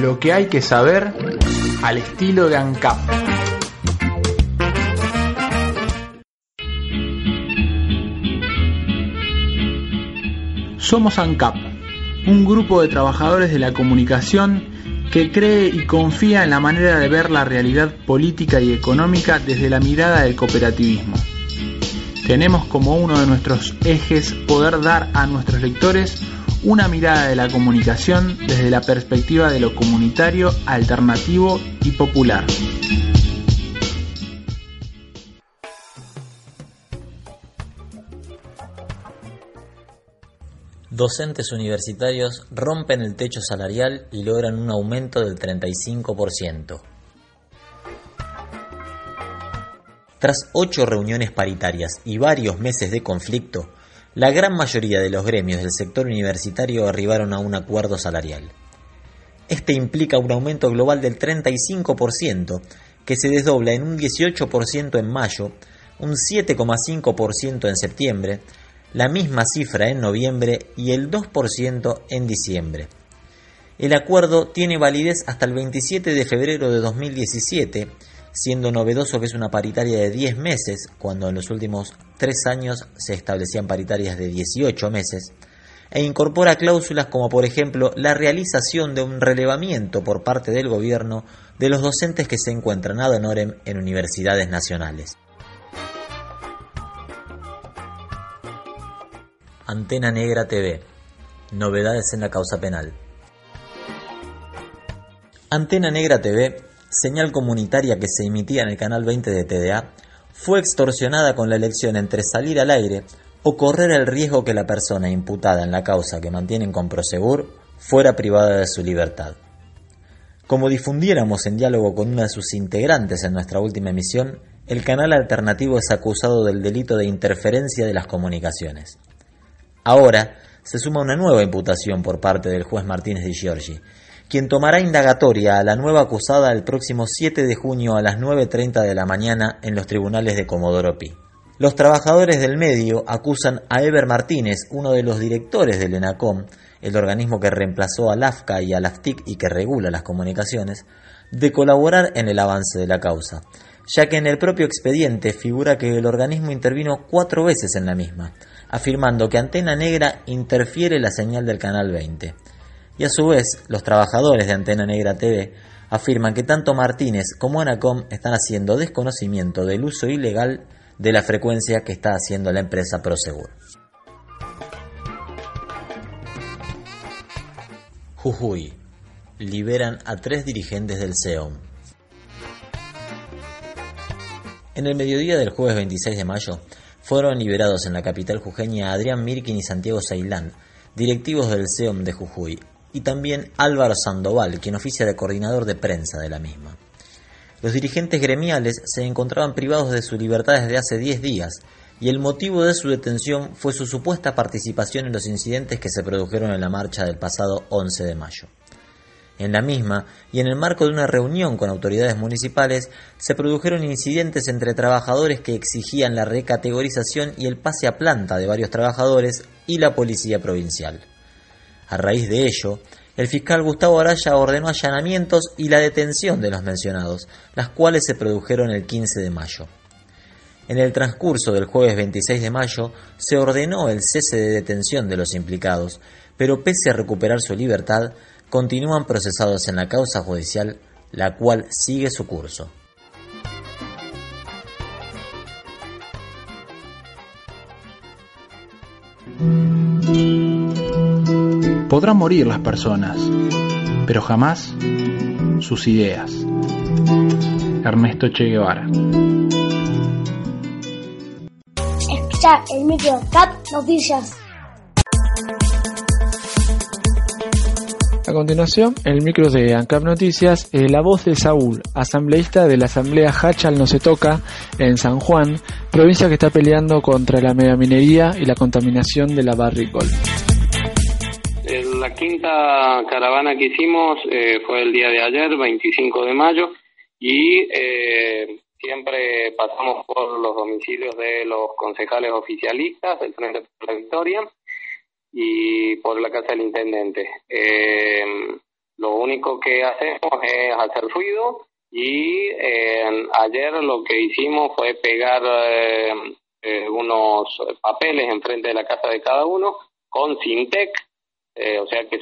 Lo que hay que saber al estilo de ANCAP. Somos ANCAP, un grupo de trabajadores de la comunicación que cree y confía en la manera de ver la realidad política y económica desde la mirada del cooperativismo. Tenemos como uno de nuestros ejes poder dar a nuestros lectores una mirada de la comunicación desde la perspectiva de lo comunitario, alternativo y popular. Docentes universitarios rompen el techo salarial y logran un aumento del 35%. Tras ocho reuniones paritarias y varios meses de conflicto, la gran mayoría de los gremios del sector universitario arribaron a un acuerdo salarial. Este implica un aumento global del 35%, que se desdobla en un 18% en mayo, un 7,5% en septiembre, la misma cifra en noviembre y el 2% en diciembre. El acuerdo tiene validez hasta el 27 de febrero de 2017, siendo novedoso que es una paritaria de 10 meses, cuando en los últimos 3 años se establecían paritarias de 18 meses, e incorpora cláusulas como por ejemplo la realización de un relevamiento por parte del gobierno de los docentes que se encuentran ad honorem en universidades nacionales. Antena Negra TV. Novedades en la causa penal. Antena Negra TV, señal comunitaria que se emitía en el canal 20 de TDA, fue extorsionada con la elección entre salir al aire o correr el riesgo que la persona imputada en la causa que mantienen con Prosegur fuera privada de su libertad. Como difundiéramos en diálogo con una de sus integrantes en nuestra última emisión, el canal alternativo es acusado del delito de interferencia de las comunicaciones. Ahora se suma una nueva imputación por parte del juez Martínez Di Giorgi, quien tomará indagatoria a la nueva acusada el próximo 7 de junio a las 9.30 de la mañana en los tribunales de Comodoro Pi. Los trabajadores del medio acusan a Eber Martínez, uno de los directores del ENACOM, el organismo que reemplazó al AFCA y al AFTIC y que regula las comunicaciones, de colaborar en el avance de la causa, ya que en el propio expediente figura que el organismo intervino cuatro veces en la misma, afirmando que Antena Negra interfiere la señal del Canal 20. Y a su vez, los trabajadores de Antena Negra TV afirman que tanto Martínez como Anacom están haciendo desconocimiento del uso ilegal de la frecuencia que está haciendo la empresa Prosegur. Jujuy. Liberan a tres dirigentes del SEOM. En el mediodía del jueves 26 de mayo, fueron liberados en la capital jujeña Adrián Mirkin y Santiago Ceilán, directivos del SEOM de Jujuy, y también Álvaro Sandoval, quien oficia de coordinador de prensa de la misma. Los dirigentes gremiales se encontraban privados de su libertad desde hace 10 días, y el motivo de su detención fue su supuesta participación en los incidentes que se produjeron en la marcha del pasado 11 de mayo. En la misma, y en el marco de una reunión con autoridades municipales, se produjeron incidentes entre trabajadores que exigían la recategorización y el pase a planta de varios trabajadores y la policía provincial. A raíz de ello, el fiscal Gustavo Araya ordenó allanamientos y la detención de los mencionados, las cuales se produjeron el 15 de mayo. En el transcurso del jueves 26 de mayo se ordenó el cese de detención de los implicados, pero pese a recuperar su libertad, continúan procesados en la causa judicial la cual sigue su curso. Podrán morir las personas, pero jamás sus ideas. Ernesto Che Guevara. Escucha el micro Cap Noticias. A continuación, el micro de ANCAP Noticias, eh, la voz de Saúl, asambleísta de la Asamblea Hachal No Se Toca en San Juan, provincia que está peleando contra la megaminería y la contaminación de la barricol. La quinta caravana que hicimos eh, fue el día de ayer, 25 de mayo, y eh, siempre pasamos por los domicilios de los concejales oficialistas del Frente por la Victoria y por la casa del intendente. Eh, lo único que hacemos es hacer ruido y eh, ayer lo que hicimos fue pegar eh, unos papeles enfrente de la casa de cada uno con Sintec, o sea que,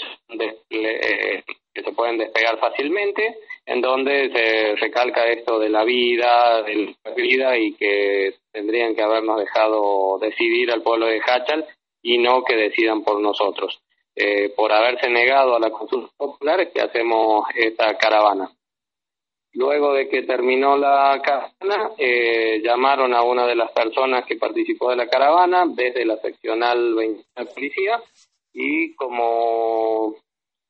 que se pueden despegar fácilmente, en donde se recalca esto de la vida, de la vida y que tendrían que habernos dejado decidir al pueblo de Hachal y no que decidan por nosotros. Eh, por haberse negado a la consulta popular que hacemos esta caravana. Luego de que terminó la caravana, eh, llamaron a una de las personas que participó de la caravana desde la seccional 20 de policía y como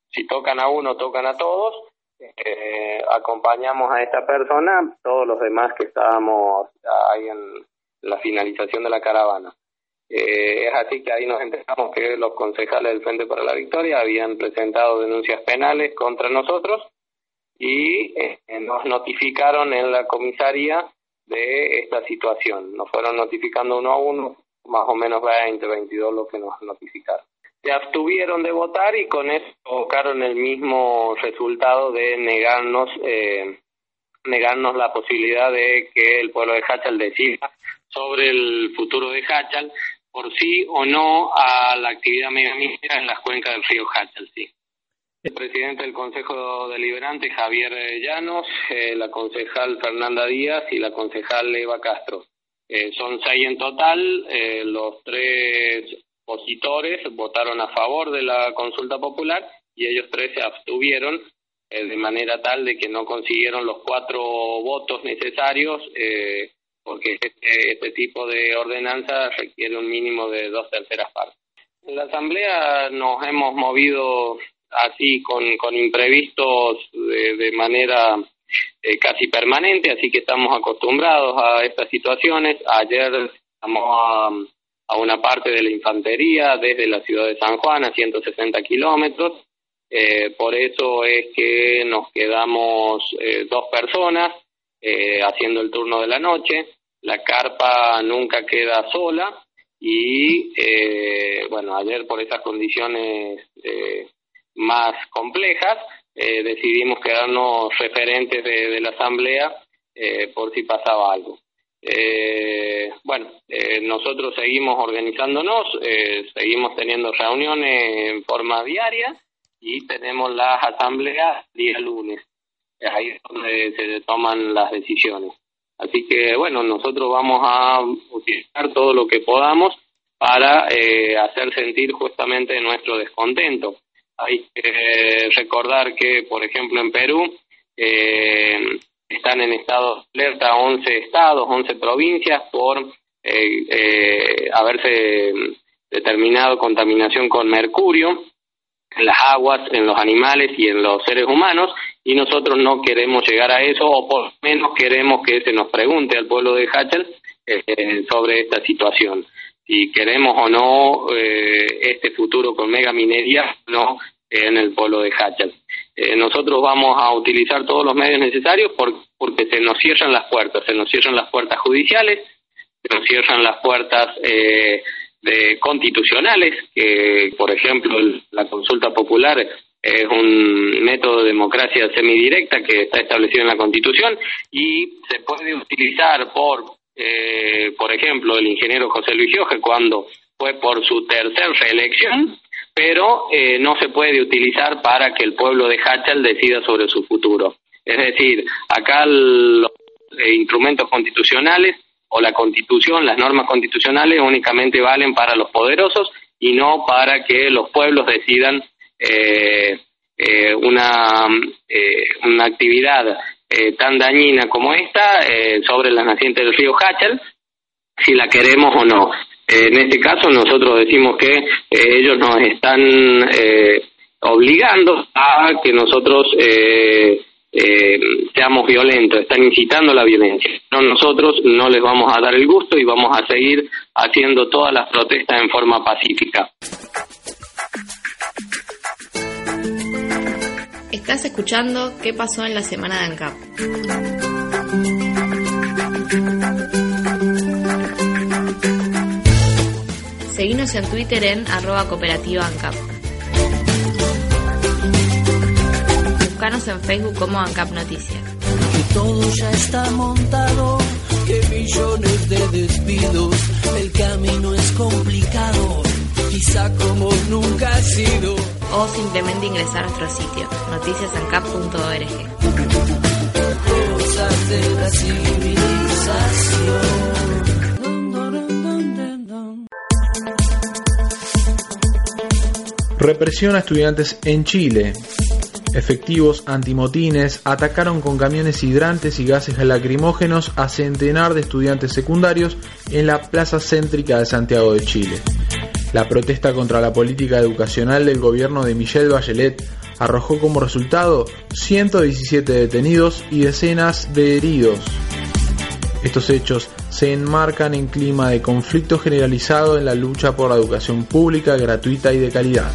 si tocan a uno, tocan a todos, eh, acompañamos a esta persona, todos los demás que estábamos ahí en la finalización de la caravana. Eh, es así que ahí nos enteramos que los concejales del Frente para la Victoria habían presentado denuncias penales contra nosotros y eh, nos notificaron en la comisaría de esta situación. Nos fueron notificando uno a uno, más o menos 20, 22 lo que nos notificaron. Se abstuvieron de votar y con eso provocaron el mismo resultado de negarnos eh, negarnos la posibilidad de que el pueblo de Hachal decida sobre el futuro de Hachal por sí o no a la actividad megaminera en las cuencas del río Hachal, sí. El presidente del Consejo Deliberante, Javier Llanos, eh, la concejal Fernanda Díaz y la concejal Eva Castro. Eh, son seis en total, eh, los tres opositores votaron a favor de la consulta popular y ellos tres se abstuvieron de manera tal de que no consiguieron los cuatro votos necesarios eh, porque este, este, tipo de ordenanza requiere un mínimo de dos terceras partes. En la Asamblea nos hemos movido así con, con imprevistos de, manera eh, casi permanente, así que estamos acostumbrados a estas situaciones. Ayer estamos a, a, una parte de la infantería desde la ciudad de San Juan a 160 kilómetros. Eh, por eso es que nos quedamos eh, dos personas eh, haciendo el turno de la noche. La carpa nunca queda sola y, eh, bueno, ayer por esas condiciones más complejas decidimos quedarnos referentes de, la asamblea por si pasaba algo. Bueno, nosotros seguimos organizándonos, seguimos teniendo reuniones en forma diaria y tenemos las asambleas día lunes ahí es donde se toman las decisiones. Así que, bueno, nosotros vamos a utilizar todo lo que podamos para eh, hacer sentir justamente nuestro descontento. Hay que recordar que, por ejemplo, en Perú eh, están en estado de alerta 11 estados, 11 provincias por eh, eh, haberse determinado contaminación con mercurio en las aguas, en los animales y en los seres humanos, y nosotros no queremos llegar a eso, o por lo menos queremos que se nos pregunte al pueblo de Hachel eh, sobre esta situación. Si queremos o no eh, este futuro con mega minería, no en el pueblo de Hachel. Eh, nosotros vamos a utilizar todos los medios necesarios porque se nos cierran las puertas, se nos cierran las puertas judiciales, se nos cierran las puertas eh, de constitucionales, que por ejemplo la consulta popular es un método de democracia semidirecta que está establecido en la Constitución y se puede utilizar por, eh, por ejemplo, el ingeniero José Luis Gioje cuando fue por su tercera reelección, pero eh, no se puede utilizar para que el pueblo de Hachal decida sobre su futuro. Es decir, acá los instrumentos constitucionales o la constitución, las normas constitucionales únicamente valen para los poderosos y no para que los pueblos decidan eh, eh, una, eh, una actividad tan dañina como esta sobre las nacientes del río Hachal, si la queremos o no. En este caso nosotros decimos que ellos nos están obligando a que nosotros eh, seamos violentos, están incitando la violencia. No, nosotros no les vamos a dar el gusto y vamos a seguir haciendo todas las protestas en forma pacífica. Estás escuchando qué pasó en la semana de ANCAP. Seguinos en Twitter en arroba cooperativa ANCAP. Buscanos en Facebook como ANCAP Noticias. Que todo ya está montado, que millones de despidos, el camino es complicado, quizá como nunca ha sido. O simplemente ingresar a nuestro sitio, noticiasancap.org. Cosas de la civilización. Represión a estudiantes en Chile. Efectivos antimotines atacaron con camiones hidrantes y gases lacrimógenos a centenar de estudiantes secundarios en la plaza céntrica de Santiago de Chile. La protesta contra la política educacional del gobierno de Michelle Bachelet arrojó como resultado 117 detenidos y decenas de heridos. Estos hechos se enmarcan en clima de conflicto generalizado en la lucha por la educación pública, gratuita y de calidad.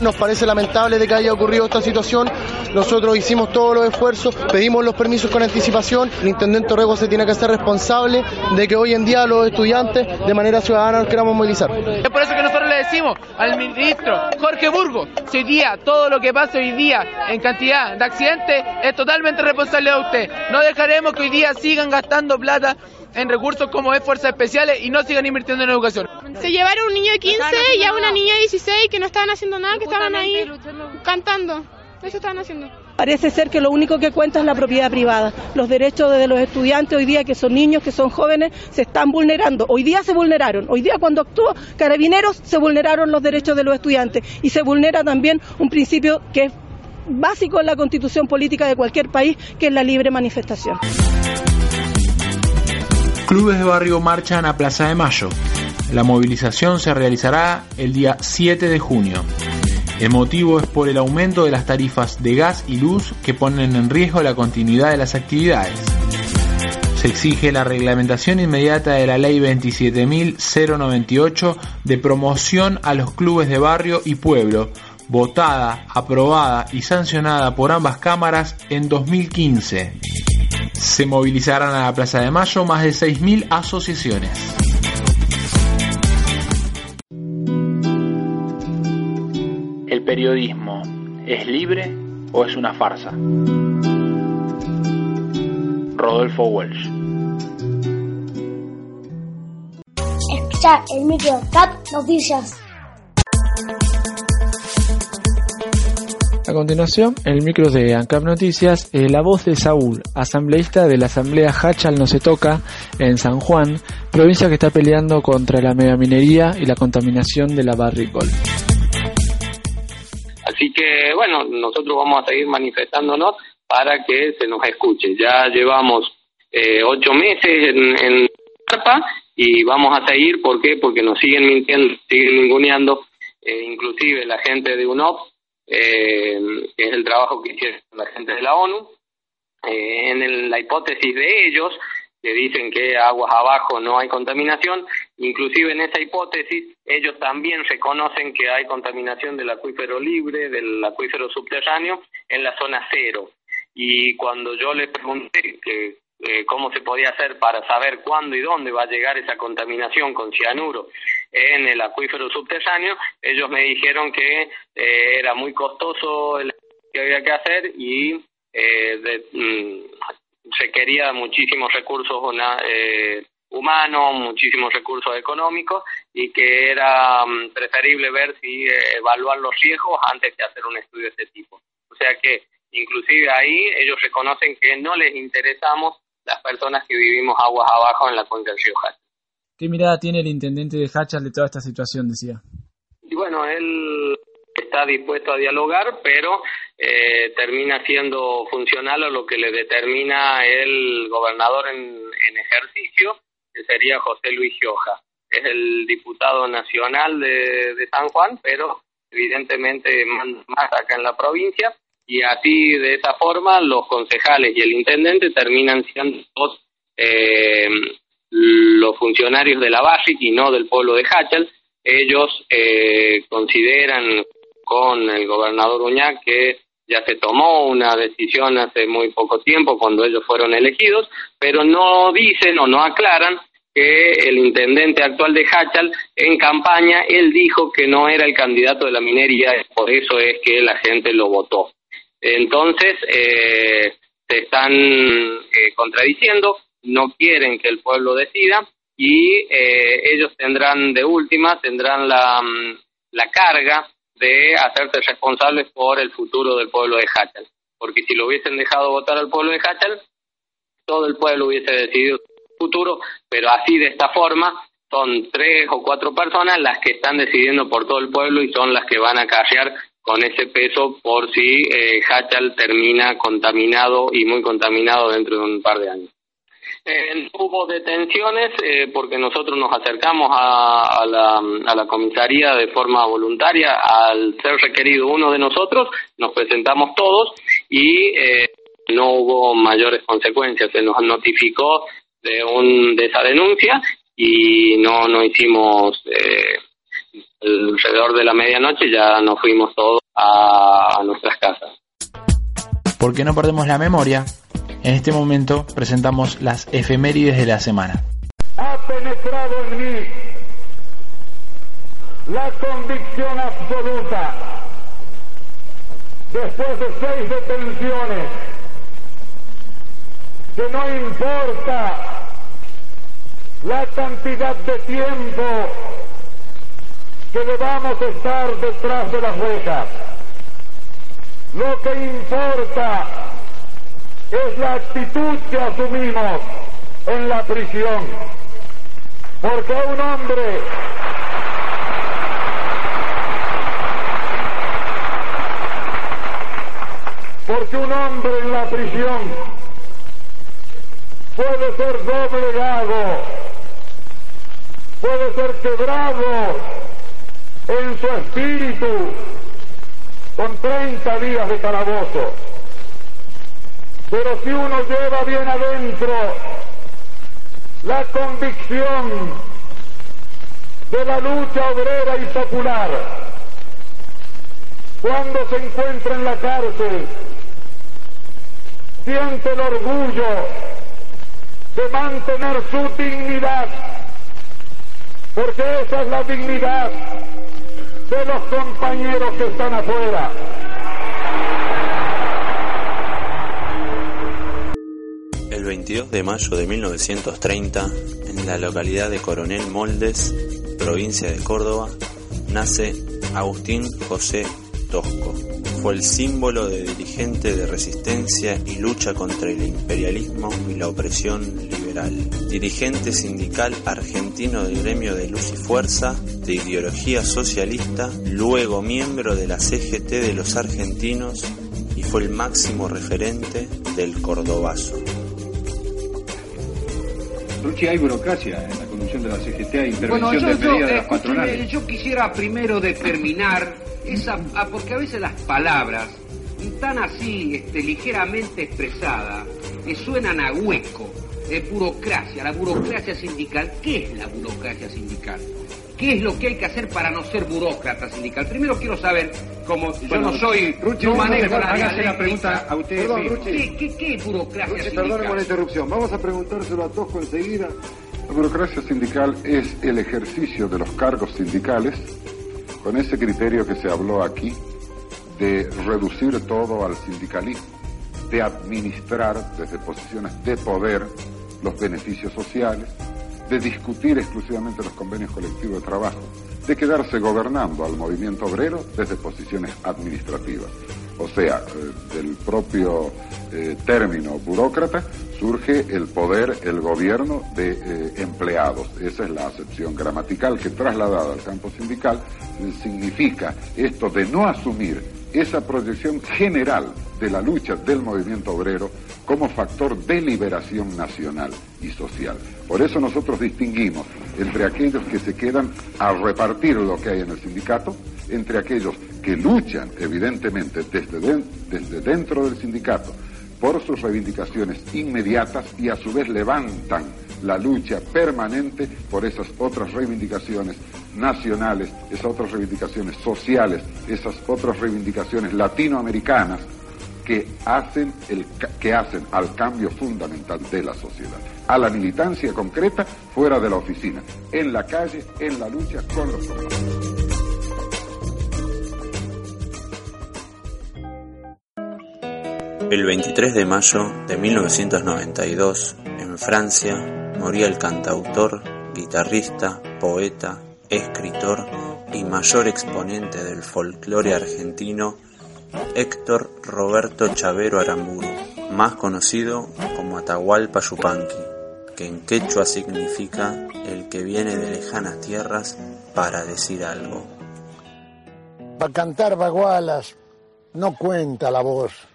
Nos parece lamentable de que haya ocurrido esta situación. Nosotros hicimos todos los esfuerzos, pedimos los permisos con anticipación. El intendente Rego se tiene que hacer responsable de que hoy en día los estudiantes de manera ciudadana nos queramos movilizar. Es por eso que nosotros le decimos al ministro Jorge Burgo, si hoy día todo lo que pasa hoy día en cantidad de accidentes es totalmente responsable de usted. No dejaremos que hoy día sigan gastando plata en recursos como es Fuerzas Especiales y no sigan invirtiendo en educación. Se llevaron un niño de 15 y a una niña de 16 que no estaban haciendo nada, que estaban ahí cantando. Eso estaban haciendo. Parece ser que lo único que cuenta es la propiedad privada. Los derechos de los estudiantes hoy día, que son niños, que son jóvenes, se están vulnerando. Hoy día se vulneraron. Hoy día cuando actuó Carabineros se vulneraron los derechos de los estudiantes y se vulnera también un principio que es básico en la constitución política de cualquier país, que es la libre manifestación. Clubes de barrio marchan a Plaza de Mayo. La movilización se realizará el día 7 de junio. El motivo es por el aumento de las tarifas de gas y luz que ponen en riesgo la continuidad de las actividades. Se exige la reglamentación inmediata de la Ley 27.098 de promoción a los clubes de barrio y pueblo, votada, aprobada y sancionada por ambas cámaras en 2015 se movilizarán a la Plaza de Mayo más de 6.000 asociaciones. ¿El periodismo es libre o es una farsa? Rodolfo Walsh. Escuchar el micro Cap Noticias. Continuación, el micro de ANCAP Noticias, eh, la voz de Saúl, asambleísta de la Asamblea Hachal No Se Toca en San Juan, provincia que está peleando contra la megaminería y la contaminación de la barricol. Así que, bueno, nosotros vamos a seguir manifestándonos para que se nos escuche. Ya llevamos eh, ocho meses en, en y vamos a seguir, ¿por qué? Porque nos siguen mintiendo, siguen ninguneando, eh, inclusive la gente de UNOP eh, es el trabajo que hicieron la gente de la ONU. Eh, en la hipótesis de ellos, que dicen que aguas abajo no hay contaminación, inclusive en esa hipótesis ellos también reconocen que hay contaminación del acuífero libre, del acuífero subterráneo en la zona cero. Y cuando yo les pregunté que eh, cómo se podía hacer para saber cuándo y dónde va a llegar esa contaminación con cianuro en el acuífero subterráneo, ellos me dijeron que eh, era muy costoso el que había que hacer y eh, mm, se quería muchísimos recursos eh, humanos, muchísimos recursos económicos y que era mm, preferible ver si evaluar los riesgos antes de hacer un estudio de este tipo. O sea que Inclusive ahí ellos reconocen que no les interesamos las personas que vivimos aguas abajo en la cuenca del río. ¿Qué mirada tiene el intendente de Hachal de toda esta situación, decía? Y bueno, él está dispuesto a dialogar, pero eh, termina siendo funcional a lo que le determina el gobernador en, en ejercicio, que sería José Luis Gioja. Es el diputado nacional de, de San Juan, pero evidentemente más acá en la provincia, y así de esa forma los concejales y el intendente terminan siendo eh, los funcionarios de la BASIC y no del pueblo de Hachal. Ellos eh, consideran con el gobernador Uñac que ya se tomó una decisión hace muy poco tiempo cuando ellos fueron elegidos, pero no dicen o no aclaran que el intendente actual de Hachal en campaña él dijo que no era el candidato de la minería, por eso es que la gente lo votó. Entonces eh, se están eh, contradiciendo, no quieren que el pueblo decida y eh, ellos tendrán de última tendrán la, mm, la carga de hacerse responsables por el futuro del pueblo de Hachal, porque si lo hubiesen dejado votar al pueblo de Hachal, todo el pueblo hubiese decidido futuro, pero así de esta forma son tres o cuatro personas las que están decidiendo por todo el pueblo y son las que van a carrear con ese peso por si eh, Hachal termina contaminado y muy contaminado dentro de un par de años. Eh, hubo detenciones eh, porque nosotros nos acercamos a, la, a la comisaría de forma voluntaria al ser requerido uno de nosotros, nos presentamos todos y eh, no hubo mayores consecuencias. Se nos notificó de, un, de esa denuncia y no, no hicimos eh, alrededor de la medianoche ya nos fuimos todos a, a nuestras casas. Porque no perdemos la memoria, en este momento presentamos las efemérides de la semana. Ha penetrado en mí la convicción absoluta, después de seis detenciones, que no importa la cantidad de tiempo que debamos estar detrás de las rejas. Lo que importa es la actitud que asumimos en la prisión. Porque un hombre porque un hombre en la prisión puede ser doblegado, puede ser quebrado en su espíritu con 30 días de calabozo. Pero si uno lleva bien adentro la convicción de la lucha obrera y popular, cuando se encuentra en la cárcel, siente el orgullo de mantener su dignidad, porque esa es la dignidad de los compañeros que están afuera. El 22 de mayo de 1930, en la localidad de Coronel Moldes, provincia de Córdoba, nace Agustín José Fue el símbolo de dirigente de resistencia y lucha contra el imperialismo y la opresión liberal. Dirigente sindical argentino del gremio de Luz y Fuerza, de ideología socialista, luego miembro de la CGT de los argentinos y fue el máximo referente del cordobazo. Hay burocracia en la de la CGT, intervención Bueno, yo, de yo, medidas de las escúcheme, patronales. yo quisiera primero determinar esa, ah, porque a veces las palabras tan así, este, ligeramente expresadas, que suenan a hueco, eh, burocracia, la burocracia sindical. ¿Qué es la burocracia sindical? ¿Qué es lo que hay que hacer para no ser burócrata sindical? Primero quiero saber, como yo no soy, Ruchi, no manejo la hágase la pregunta a usted Perdón. ¿Qué, qué, qué es burocracia Ruchi, sindical? perdóneme la interrupción. Vamos a preguntárselo a Tosco enseguida. La burocracia sindical es el ejercicio de los cargos sindicales con ese criterio que se habló aquí de reducir todo al sindicalismo, de administrar desde posiciones de poder los beneficios sociales, de discutir exclusivamente los convenios colectivos de trabajo, de quedarse gobernando al movimiento obrero desde posiciones administrativas. O sea, eh, del propio eh, término burócrata surge el poder, el gobierno de eh, empleados. Esa es la acepción gramatical que trasladada al campo sindical significa esto de no asumir esa proyección general de la lucha del movimiento obrero como factor de liberación nacional y social. Por eso nosotros distinguimos entre aquellos que se quedan a repartir lo que hay en el sindicato, entre aquellos que luchan evidentemente desde, desde dentro del sindicato por sus reivindicaciones inmediatas y a su vez levantan la lucha permanente por esas otras reivindicaciones nacionales, esas otras reivindicaciones sociales, esas otras reivindicaciones latinoamericanas que hacen, el, que hacen al cambio fundamental de la sociedad, a la militancia concreta fuera de la oficina, en la calle, en la lucha con los trabajadores. El 23 de mayo de 1992, en Francia, moría el cantautor, guitarrista, poeta, escritor y mayor exponente del folclore argentino Héctor Roberto Chavero Aramburu, más conocido como Atahualpa Yupanqui, que en quechua significa el que viene de lejanas tierras para decir algo. Para cantar bagualas no cuenta la voz,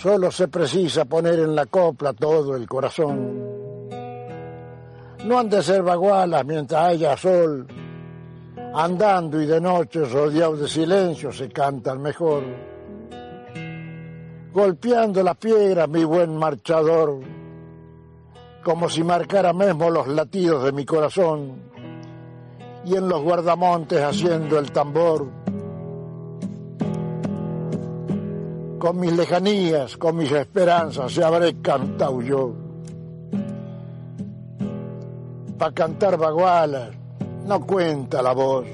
solo se precisa poner en la copla todo el corazón. No han de ser bagualas mientras haya sol, andando y de noche rodeado de silencio se cantan mejor. Golpeando la piedra, mi buen marchador, como si marcara mismo los latidos de mi corazón, y en los guardamontes haciendo el tambor. Con mis lejanías, con mis esperanzas, se habré cantado yo. Para cantar bagualas, no cuenta la voz,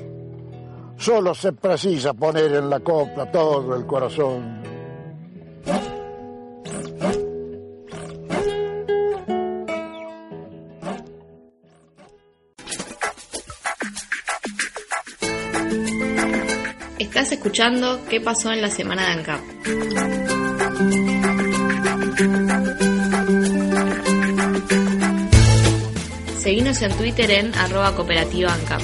solo se precisa poner en la copla todo el corazón. Escuchando ¿Qué pasó en la semana de ANCAP? Seguinos en Twitter en arroba cooperativa ANCAP.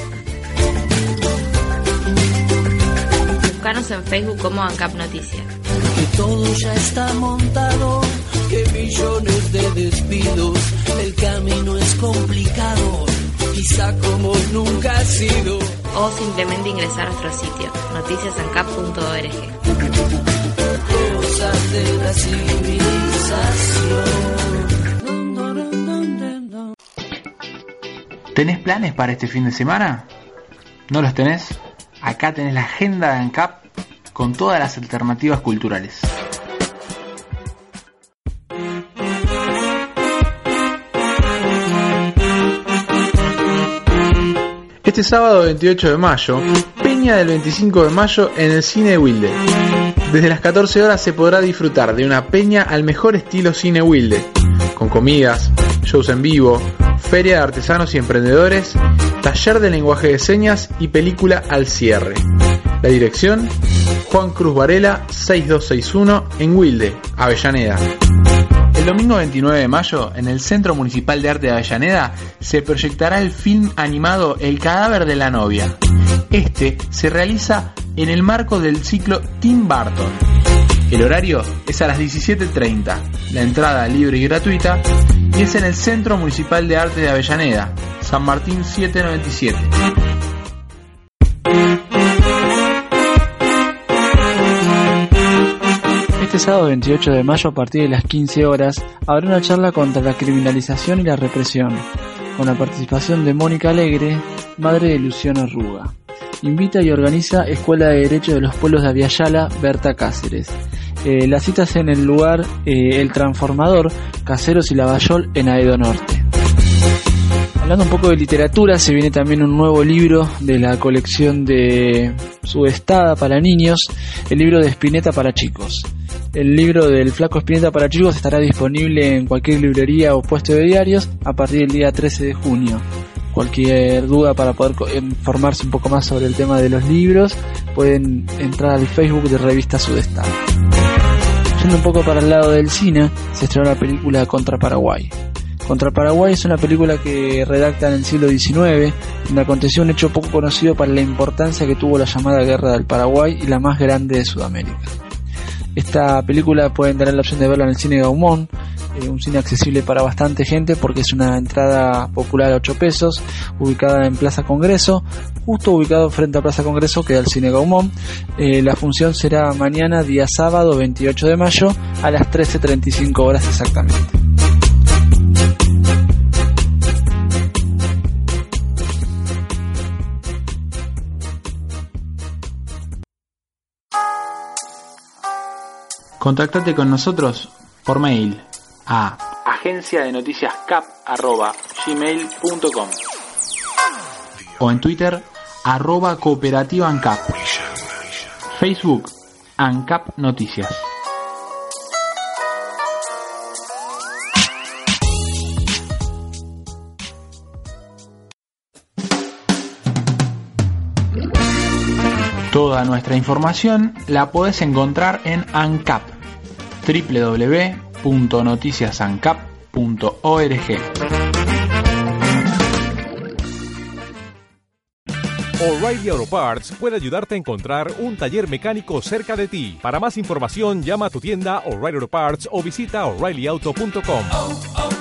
Buscanos en Facebook como ANCAP Noticias. Que todo ya está montado, que millones de despidos, el camino es complicado, quizá como nunca ha sido. O simplemente ingresar a nuestro sitio, noticiasancap.org. ¿Tenés planes para este fin de semana? ¿No los tenés? Acá tenés la agenda de ANCAP con todas las alternativas culturales. Este sábado 28 de mayo, Peña del 25 de mayo en el Cine Wilde. Desde las 14 horas se podrá disfrutar de una peña al mejor estilo Cine Wilde, con comidas, shows en vivo, feria de artesanos y emprendedores, taller de lenguaje de señas y película al cierre. La dirección, Juan Cruz Varela 6261 en Wilde, Avellaneda. Domingo 29 de mayo, en el Centro Municipal de Arte de Avellaneda, se proyectará el film animado El cadáver de la novia. Este se realiza en el marco del ciclo Tim Burton. El horario es a las 17.30, la entrada libre y gratuita, y es en el Centro Municipal de Arte de Avellaneda, San Martín 797. Sábado 28 de mayo a partir de las 15 horas habrá una charla contra la criminalización y la represión, con la participación de Mónica Alegre, madre de Luciano Ruga. Invita y organiza Escuela de Derecho de los Pueblos de Aviala, Berta Cáceres. Eh, las citas en el lugar eh, El Transformador, Caseros y Lavallol en Aedo Norte. Hablando un poco de literatura, se viene también un nuevo libro de la colección de Subestada para niños, el libro de Spinetta para chicos. El libro del Flaco Espineta para chicos estará disponible en cualquier librería o puesto de diarios a partir del día 13 de junio. Cualquier duda para poder informarse un poco más sobre el tema de los libros, pueden entrar al Facebook de Revista Sudestado. Yendo un poco para el lado del cine, se estrenó la película Contra Paraguay. Contra Paraguay es una película que redacta en el siglo XIX, donde aconteció un hecho poco conocido para la importancia que tuvo la llamada Guerra del Paraguay y la más grande de Sudamérica. Esta película pueden tener la opción de verla en el cine Gaumont, eh, un cine accesible para bastante gente porque es una entrada popular a 8 pesos, ubicada en Plaza Congreso, justo ubicado frente a Plaza Congreso queda el cine Gaumont. Eh, la función será mañana, día sábado 28 de mayo, a las 13.35 horas exactamente. Contactate con nosotros por mail a agencia de noticias o en Twitter arroba cooperativa ANCAP. Facebook ANCAP Noticias. Toda nuestra información la puedes encontrar en ANCAP, www.noticiasancap.org. O'Reilly Auto Parts puede ayudarte a encontrar un taller mecánico cerca de ti. Para más información, llama a tu tienda O'Reilly Auto Parts o visita oreillyauto.com.